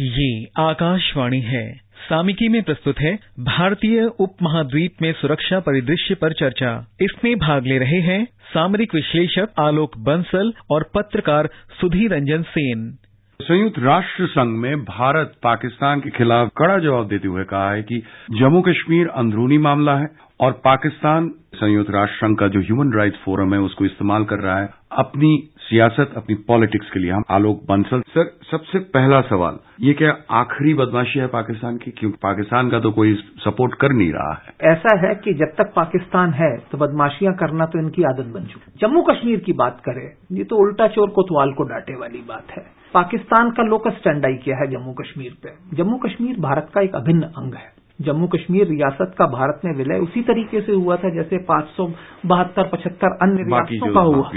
ये आकाशवाणी है। सामिकी में प्रस्तुत है भारतीय उप महाद्वीप में सुरक्षा परिदृश्य पर चर्चा। इसमें भाग ले रहे हैं सामरिक विश्लेषक आलोक बंसल और पत्रकार सुधीर रंजन सेन। संयुक्त राष्ट्र संघ में भारत पाकिस्तान के खिलाफ कड़ा जवाब देते हुए कहा है कि जम्मू कश्मीर अंदरूनी मामला है और पाकिस्तान संयुक्त राष्ट्र संघ का जो ह्यूमन राइट्स फोरम है उसको इस्तेमाल कर रहा है। अपनी सियासत, अपनी पॉलिटिक्स के लिए हम आलोक बंसल। सर, सबसे पहला सवाल, ये क्या आखिरी बदमाशी है पाकिस्तान की? क्योंकि पाकिस्तान का तो कोई सपोर्ट कर नहीं रहा है। ऐसा है कि जब तक पाकिस्तान है तो बदमाशियाँ करना तो इनकी आदत बन चुकी जम्मू कश्मीर की बात करें, ये तो उल्टा चोर कोतवाल को डांटे वाली बात है। पाकिस्तान का लोकस स्टैंडाई किया है जम्मू कश्मीर पे। जम्मू कश्मीर भारत का एक अभिन्न अंग है। जम्मू कश्मीर रियासत का भारत में विलय उसी तरीके से हुआ था जैसे पाँच सौ बहत्तर पचहत्तर अन्य रियासतों का हुआ।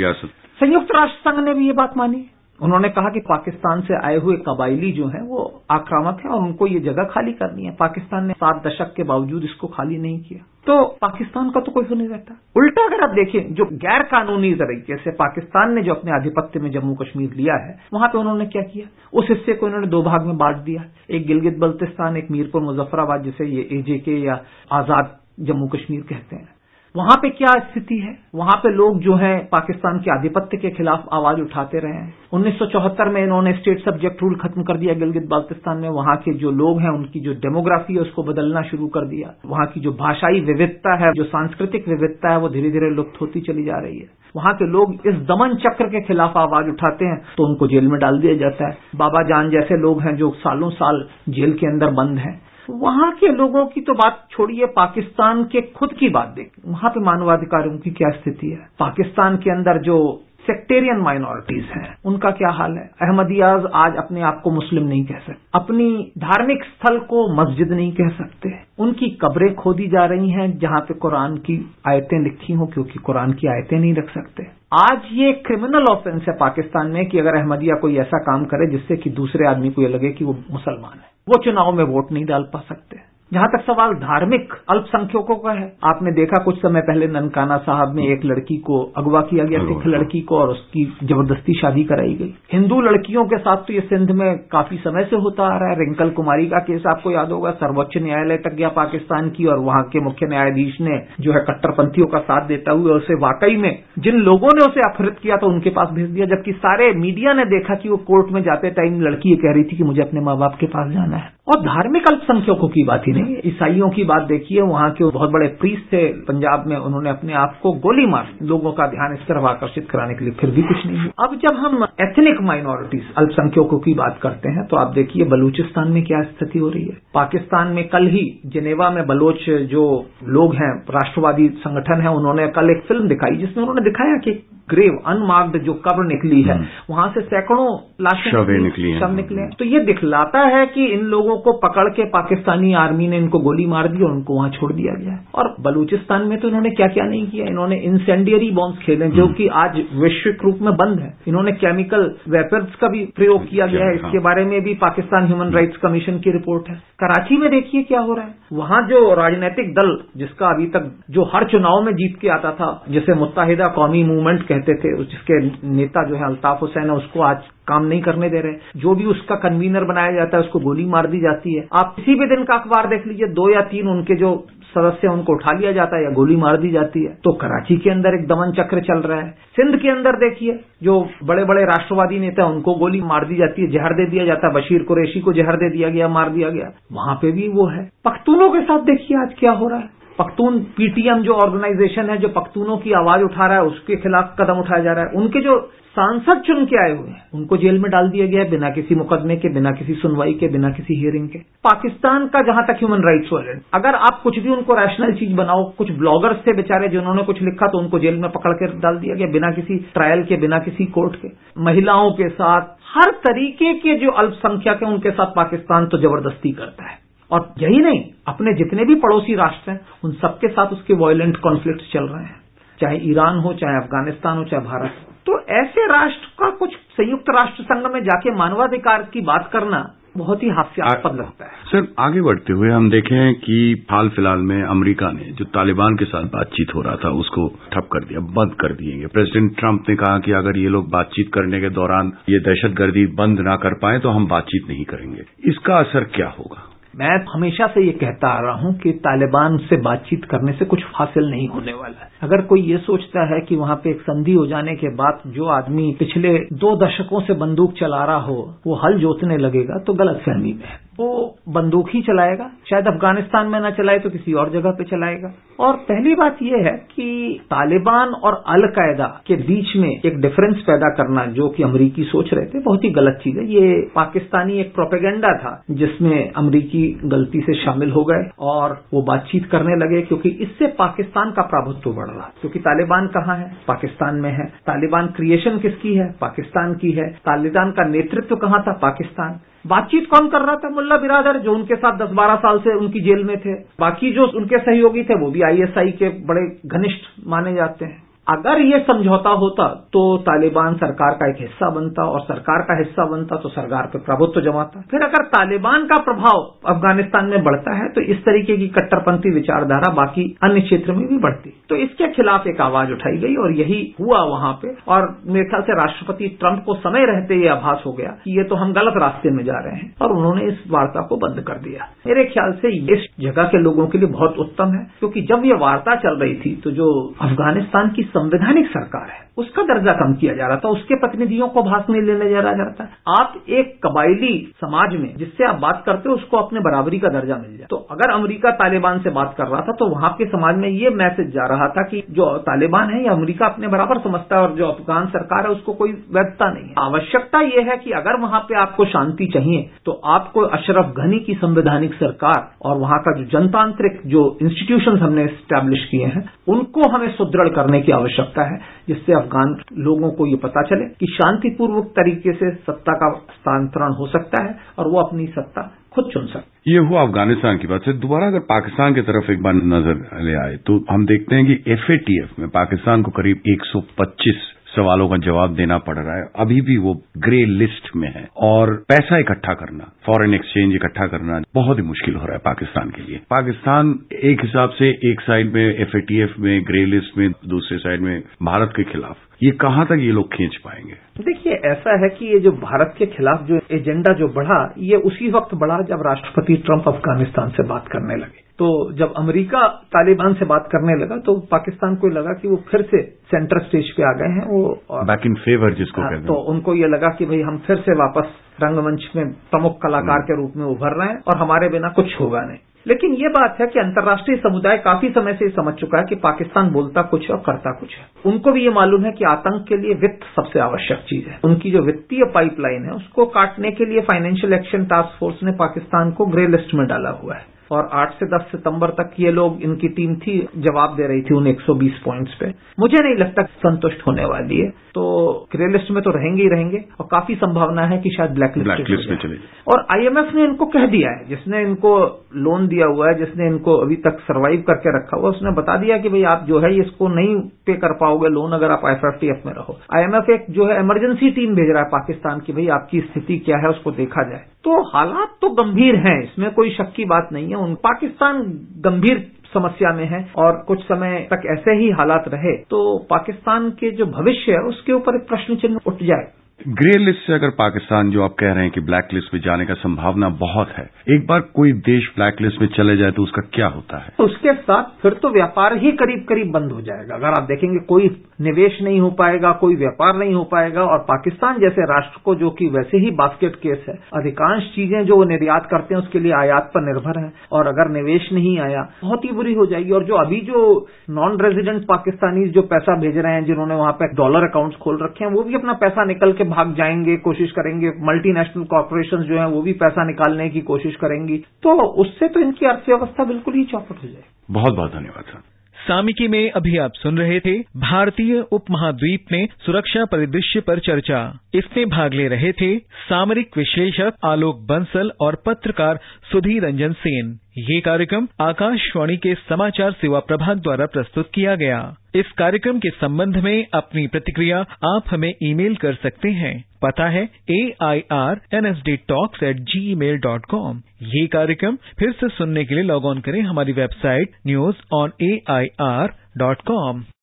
संयुक्त राष्ट्र संघ ने भी ये बात मानी। उन्होंने कहा कि पाकिस्तान से आए हुए कबायली जो हैं, वो आक्रामक हैं और उनको ये जगह खाली करनी है। पाकिस्तान ने सात दशक के बावजूद इसको खाली नहीं किया। तो पाकिस्तान का तो कोई हो नहीं रहता। उल्टा अगर आप देखें, जो गैर कानूनी तरीके से पाकिस्तान ने जो अपने आधिपत्य में जम्मू कश्मीर लिया है, वहाँ पे उन्होंने क्या किया? उस हिस्से को इन्होंने दो भाग में बांट दिया। एक गिलगित बल्तिस्तान, एक मीरपुर मुजफ्फराबाद, जिसे ये एजेके या आज़ाद जम्मू कश्मीर कहते हैं। वहाँ पे क्या स्थिति है? वहाँ पे लोग जो हैं, पाकिस्तान के आधिपत्य के खिलाफ आवाज़ उठाते रहे हैं। उन्नीस सौ चौहत्तर में इन्होंने स्टेट सब्जेक्ट रूल खत्म कर दिया, गिलगित बाल्तिस्तान में। वहाँ के जो लोग हैं, उनकी जो डेमोग्राफी है, उसको बदलना शुरू कर दिया। वहाँ की जो भाषाई विविधता है, जो सांस्कृतिक विविधता है, वो धीरे धीरे लुप्त होती चली जा रही है। वहाँ के लोग इस दमन चक्र के खिलाफ आवाज़ उठाते हैं तो उनको जेल में डाल दिया जाता है। बाबा जान जैसे लोग हैं, जो सालों साल जेल के अंदर बंद हैं। वहाँ के लोगों की तो बात छोड़िए, पाकिस्तान के खुद की बात देखिए वहाँ पे मानवाधिकारों की क्या स्थिति है? पाकिस्तान के अंदर जो सेक्टेरियन माइनॉरिटीज हैं। उनका क्या हाल है? अहमदियाज आज अपने आप को मुस्लिम नहीं कह सकते। अपनी धार्मिक स्थल को मस्जिद नहीं कह सकते। उनकी कब्रें खोदी जा रही हैं जहाँ पे कुरान की आयतें लिखी हों, क्योंकि कुरान की आयतें नहीं रख सकते। आज ये क्रिमिनल ऑफेंस है पाकिस्तान में कि अगर अहमदिया कोई ऐसा काम करे जिससे कि दूसरे आदमी को यह लगे कि वो मुसलमान है। वो चुनाव में वोट नहीं डाल पा सकते। जहाँ तक सवाल धार्मिक अल्पसंख्यकों का है। आपने देखा कुछ समय पहले ननकाना साहब में एक लड़की को अगवा किया गया सिख लड़की को और उसकी ज़बरदस्ती शादी कराई गई। हिंदू लड़कियों के साथ तो ये सिंध में काफ़ी समय से होता आ रहा है। रिंकल कुमारी का केस आपको याद होगा। सर्वोच्च न्यायालय तक गया पाकिस्तान की और वहाँ के मुख्य न्यायाधीश ने जो है कट्टरपंथियों का साथ देता हुआ उसे वाकई में जिन लोगों ने उसे अपहृत किया था उनके पास भेज दिया। जबकि सारे मीडिया ने देखा कि वो कोर्ट में जाते टाइम लड़की ये कह रही थी कि मुझे अपने माँ बाप के पास जाना है। और धार्मिक अल्पसंख्यकों की बात ही नहीं। ईसाइयों की बात देखिए, वहाँ के बहुत बड़े प्रीस थे पंजाब में, उन्होंने अपने आप को गोली मार, लोगों का ध्यान इस तरफ़ आकर्षित कराने के लिए फिर भी कुछ नहीं अब जब हम एथनिक माइनॉरिटीज अल्पसंख्यकों की बात करते हैं तो आप देखिए बलूचिस्तान में क्या स्थिति हो रही है। पाकिस्तान में कल ही जिनेवा में बलोच जो लोग हैं, राष्ट्रवादी संगठन है, उन्होंने कल एक फ़िल्म दिखाई, जिसमें उन्होंने दिखाया कि ग्रेव अनमार्क्ड जो कब्र निकली है वहाँ से सैकड़ों लाशें निकली शव निकले तो ये दिखलाता है कि इन लोगों को पकड़ के पाकिस्तानी आर्मी ने इनको गोली मार दी और उनको वहाँ छोड़ दिया गया और बलूचिस्तान में तो इन्होंने क्या क्या नहीं किया? इन्होंने इंसेंडियरी बॉम्ब खेले जो कि आज वैश्विक रूप में बंद है। इन्होंने केमिकल वेपन्स का भी प्रयोग किया गया है। इसके बारे में भी पाकिस्तान ह्यूमन राइट्स कमीशन की रिपोर्ट है। कराची में देखिए क्या हो रहा है। वहाँ जो राजनीतिक दल जिसका अभी तक जो हर चुनाव में जीत के आता था जिसे मुत्ताहिदा कौमी मूवमेंट कहते थे, जिसके नेता जो है अल्ताफ हुसैन है, उसको आज काम नहीं करने दे रहे जो भी उसका कन्वीनर बनाया जाता है, उसको गोली मार दी जाती है। आप किसी भी दिन का अखबार देख लीजिए, दो या तीन उनके जो सदस्य उनको उठा लिया जाता है या गोली मार दी जाती है। तो कराची के अंदर एक दमन चक्र चल रहा है। सिंध के अंदर देखिए, जो बड़े बड़े राष्ट्रवादी नेता उनको गोली मार दी जाती है, जहर दे दिया जाता है। बशीर कुरैशी को जहर दे दिया गया, मार दिया गया। वहाँ पे भी वो है। पख्तूनों के साथ देखिए आज क्या हो रहा है। पख्तून पीटीएम जो ऑर्गेनाइजेशन है, जो पख्तूनों की आवाज़ उठा रहा है, उसके खिलाफ कदम उठाया जा रहा है। उनके जो सांसद चुन के आए हुए हैं, उनको जेल में डाल दिया गया है, बिना किसी मुकदमे के, बिना किसी सुनवाई के, बिना किसी हियरिंग के। पाकिस्तान का जहाँ तक ह्यूमन राइट्स वाले अगर आप कुछ भी उनको रैशनल चीज़ बनाओ, कुछ ब्लॉगर्स थे बेचारे जिन्होंने कुछ लिखा तो उनको जेल में पकड़ कर डाल दिया गया, बिना किसी ट्रायल के, बिना किसी कोर्ट के। महिलाओं के साथ, हर तरीके के जो अल्पसंख्यक है, उनके साथ पाकिस्तान तो ज़बरदस्ती करता है। और यही नहीं अपने जितने भी पड़ोसी राष्ट्र हैं उन सबके साथ उसके वायलेंट कॉन्फ्लिक्ट चल रहे हैं। चाहे ईरान हो चाहे अफ़गानिस्तान हो चाहे भारत। हो तो ऐसे राष्ट्र का कुछ संयुक्त राष्ट्र संघ में जाके मानवाधिकार की बात करना बहुत ही हास्यास्पद लगता है। सर आगे बढ़ते हुए हम देखें कि हाल फ़िलहाल में अमेरिका ने जो तालिबान के साथ बातचीत हो रहा था उसको ठप कर दिया बंद कर दिए प्रेसिडेंट ट्रंप ने कहा कि अगर ये लोग बातचीत करने के दौरान ये दहशतगर्दी बंद ना कर पाए तो हम बातचीत नहीं करेंगे। इसका असर क्या होगा? मैं हमेशा से ये कहता आ रहा हूँ कि तालिबान से बातचीत करने से कुछ हासिल नहीं होने वाला है। अगर कोई ये सोचता है कि वहाँ पे एक संधि हो जाने के बाद जो आदमी पिछले दो दशकों से बंदूक चला रहा हो, वो हल जोतने लगेगा तो गलत फहमी में है। वो बंदूक ही चलाएगा। शायद अफ़गानिस्तान में न चलाए तो किसी और जगह पे चलाएगा। और पहली बात यह है कि तालिबान और अलकायदा के बीच में एक डिफरेंस पैदा करना जो कि अमरीकी सोच रहे थे, बहुत ही गलत चीज़ है। ये पाकिस्तानी एक प्रोपेगेंडा था, जिसमें अमरीकी गलती से शामिल हो गए और वो बातचीत करने लगे क्योंकि इससे पाकिस्तान का प्रभुत्व बढ़ रहा। क्योंकि तालिबान कहाँ है? पाकिस्तान में है। तालिबान क्रिएशन किसकी है? पाकिस्तान की है। तालिबान का नेतृत्व कहाँ था? पाकिस्तान। बातचीत कौन कर रहा था मुल्ला बिरादर, जो उनके साथ दस बारह साल से उनकी जेल में थे? बाकी जो उनके सहयोगी थे, वो भी आईएसआई के बड़े घनिष्ठ माने जाते हैं। अगर ये समझौता होता तो तालिबान सरकार का एक हिस्सा बनता और सरकार का हिस्सा बनता तो सरकार पर प्रभुत्व जमाता। फिर अगर तालिबान का प्रभाव अफ़गानिस्तान में बढ़ता है तो इस तरीके की कट्टरपंथी विचारधारा बाकी अन्य क्षेत्र में भी बढ़ती। तो इसके खिलाफ एक आवाज़ उठाई गई और यही हुआ वहाँ पे। और मेरे ख्याल से राष्ट्रपति ट्रंप को समय रहते ये आभास हो गया कि ये तो हम गलत रास्ते में जा रहे हैं और उन्होंने इस वार्ता को बंद कर दिया। मेरे ख्याल से इस जगह के लोगों के लिए बहुत उत्तम है, क्योंकि जब ये वार्ता चल रही थी तो जो अफ़गानिस्तान की संवैधानिक सरकार है, उसका दर्जा कम किया जा रहा था, उसके प्रतिनिधियों को भाग नहीं लेने जा रहा जाता आप एक कबायली समाज में, जिससे आप बात करते हो, उसको अपने बराबरी का दर्जा मिल जाए। तो अगर अमेरिका तालिबान से बात कर रहा था तो वहाँ के समाज में ये मैसेज जा रहा था कि जो तालिबान है, या अमरीका अपने बराबर समझता है और जो अफगान सरकार है, उसको कोई वैधता नहीं है। आवश्यकता यह है कि अगर वहाँ पे आपको शांति चाहिए तो आपको अशरफ घनी की संवैधानिक सरकार और वहाँ का जो जनतांत्रिक जो इंस्टीट्यूशन हमने स्टैब्लिश किए हैं, उनको हमें सुदृढ़ करने की है, जिससे अफगान लोगों को ये पता चले कि शांतिपूर्वक तरीके से सत्ता का हस्तांतरण हो सकता है और वो अपनी सत्ता खुद चुन सकते ये हुआ अफ़गानिस्तान की बात से। दोबारा अगर पाकिस्तान की तरफ़ एक बार नज़र ले आए तो हम देखते हैं कि एफएटीएफ में पाकिस्तान को करीब 125 सवालों का जवाब देना पड़ रहा है। अभी भी वो ग्रे लिस्ट में है। और पैसा इकट्ठा करना फॉरेन एक्सचेंज इकट्ठा करना बहुत ही मुश्किल हो रहा है पाकिस्तान के लिए। पाकिस्तान एक हिसाब से एक साइड में एफएटीएफ में ग्रे लिस्ट में, दूसरे साइड में भारत के खिलाफ। ये कहाँ तक ये लोग खींच पाएँगे? देखिए ऐसा है कि ये जो भारत के खिलाफ जो एजेंडा जो बढ़ा ये उसी वक्त बढ़ा जब राष्ट्रपति ट्रंप अफ़गानिस्तान से बात करने लगे। तो जब अमेरिका तालिबान से बात करने लगा तो पाकिस्तान को लगा कि वो फिर से सेंटर स्टेज पे आ गए हैं वो बैक इन फेवर जिसको कहते हैं। तो उनको ये लगा कि भाई हम फिर से वापस रंगमंच में प्रमुख कलाकार के रूप में उभर रहे हैं और हमारे बिना कुछ होगा नहीं। लेकिन ये बात है कि अंतर्राष्ट्रीय समुदाय काफ़ी समय से समझ चुका है कि पाकिस्तान बोलता कुछ और करता कुछ है। उनको भी ये मालूम है कि आतंक के लिए वित्त सबसे आवश्यक चीज़ है। उनकी जो वित्तीय पाइपलाइन है, उसको काटने के लिए फाइनेंशियल एक्शन टास्क फोर्स ने पाकिस्तान को ग्रे लिस्ट में डाला हुआ है। और 8 से 10 सितंबर तक ये लोग इनकी टीम थी जवाब दे रही थी उन 120 पॉइंट्स पे। मुझे नहीं लगता संतुष्ट होने वाली है। तो ग्रे लिस्ट में तो रहेंगे ही रहेंगे और काफ़ी संभावना है कि शायद ब्लैक लिस्ट, में चले और आईएमएफ ने इनको कह दिया है जिसने इनको लोन दिया हुआ है जिसने इनको अभी तक सर्वाइव करके रखा हुआ है उसने बता दिया कि भाई आप जो है इसको नहीं पे कर पाओगे लोन अगर आप एफएफटीएफ में रहो। आईएमएफ एक जो है इमरजेंसी टीम भेज रहा है पाकिस्तान की भाई आपकी स्थिति क्या है उसको देखा जाए। तो हालात तो गंभीर हैं इसमें कोई शक की बात नहीं है। उन पाकिस्तान गंभीर समस्या में है और कुछ समय तक ऐसे ही हालात रहे। तो पाकिस्तान के जो भविष्य है उसके ऊपर एक प्रश्न चिन्ह उठ जाए। ग्रे लिस्ट से अगर पाकिस्तान जो आप कह रहे हैं कि ब्लैक लिस्ट में जाने का संभावना बहुत है एक बार कोई देश ब्लैक लिस्ट में चले जाए तो उसका क्या होता है? उसके साथ फिर तो व्यापार ही करीब करीब बंद हो जाएगा। अगर आप देखेंगे कोई निवेश नहीं हो पाएगा, कोई व्यापार नहीं हो पाएगा और पाकिस्तान जैसे राष्ट्र को जो कि वैसे ही बास्केट केस है, अधिकांश चीज़ें जो वो निर्यात करते हैं उसके लिए आयात पर निर्भर है और अगर निवेश नहीं आया, बहुत ही बुरी हो जाएगी और जो अभी जो नॉन रेजिडेंट पाकिस्तानी जो पैसा भेज रहे हैं, जिन्होंने वहाँ पर डॉलर अकाउंट्स खोल रखे हैं, वो भी अपना पैसा निकल के भाग जाएँगे, कोशिश करेंगे मल्टीनेशनल कॉरपोरेशन जो है, वो भी पैसा निकालने की कोशिश करेंगी तो उससे तो इनकी अर्थव्यवस्था बिल्कुल ही चौपट हो जाएगी। बहुत बहुत धन्यवाद, सर। सामिकी में अभी आप सुन रहे थे भारतीय उपमहाद्वीप में सुरक्षा परिदृश्य पर चर्चा। इसमें भाग ले रहे थे सामरिक विश्लेषक आलोक बंसल और पत्रकार सुधीर रंजन सेन। ये कार्यक्रम आकाशवाणी के समाचार सेवा प्रभाग द्वारा प्रस्तुत किया गया। इस कार्यक्रम के संबंध में अपनी प्रतिक्रिया आप हमें ईमेल कर सकते हैं। पता है A I R N S D talks at Gmail dot com ये कार्यक्रम फिर से सुनने के लिए लॉग ऑन करें हमारी website news on A I R dot com